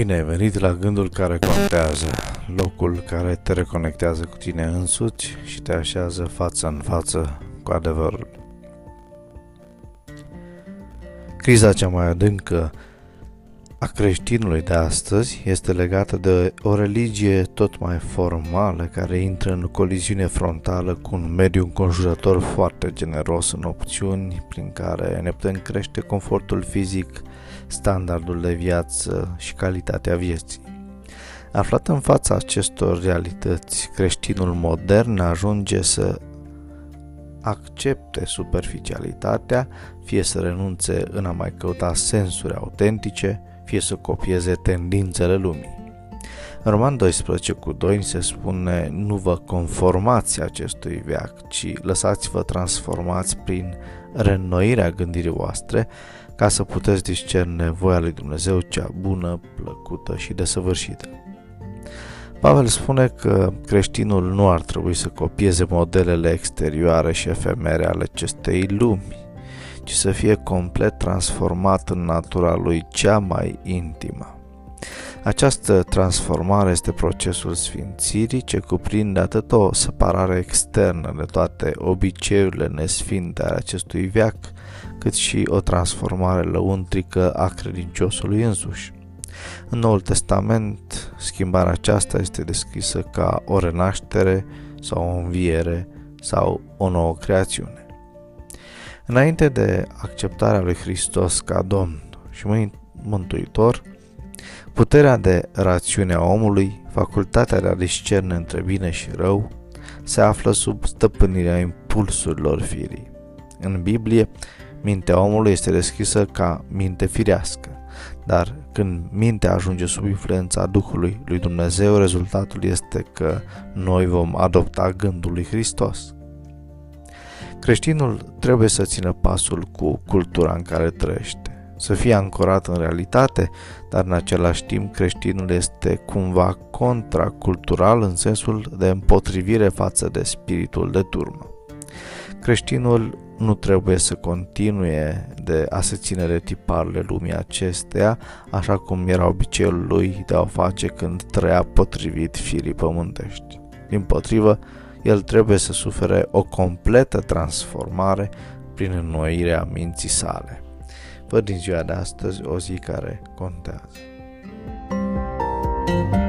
Bine ai venit la gândul care contează, locul care te reconectează cu tine însuți și te așează față în față cu adevărul. Criza cea mai adâncă a creștinului de astăzi este legată de o religie tot mai formală care intră în coliziune frontală cu un mediu înconjurător foarte generos în opțiuni prin care ne putem crește confortul fizic, standardul de viață și calitatea vieții. Aflat în fața acestor realități, creștinul modern ajunge să accepte superficialitatea, fie să renunțe în a mai căuta sensuri autentice, fie să copieze tendințele lumii. În Roman 12 cu 2 se spune nu vă conformați acestui veac, ci lăsați-vă transformați prin reînnoirea gândirii voastre ca să puteți discerne voia lui Dumnezeu cea bună, plăcută și desăvârșită. Pavel spune că creștinul nu ar trebui să copieze modelele exterioare și efemere ale acestei lumi, ci să fie complet transformat în natura lui cea mai intimă. Această transformare este procesul sfințirii ce cuprinde atât o separare externă de toate obiceiurile nesfinte ale acestui veac, cât și o transformare lăuntrică a credinciosului însuși. În Noul Testament, schimbarea aceasta este descrisă ca o renaștere sau o înviere sau o nouă creațiune. Înainte de acceptarea lui Hristos ca Domn și Mântuitor, puterea de rațiune a omului, facultatea de a discerne între bine și rău, se află sub stăpânirea impulsurilor firii. În Biblie, mintea omului este deschisă ca minte firească, dar când mintea ajunge sub influența Duhului lui Dumnezeu, rezultatul este că noi vom adopta gândul lui Hristos. Creștinul trebuie să țină pasul cu cultura în care trăiește, să fie ancorat în realitate, dar în același timp creștinul este cumva contracultural în sensul de împotrivire față de spiritul de turmă. Creștinul nu trebuie să continue de a se ține de tiparele lumii acesteia, așa cum era obiceiul lui de a o face când trăia potrivit firii pământești. Din potrivă, el trebuie să sufere o completă transformare prin înnoirea minții sale. Văd din ziua de astăzi o zi care contează. thank you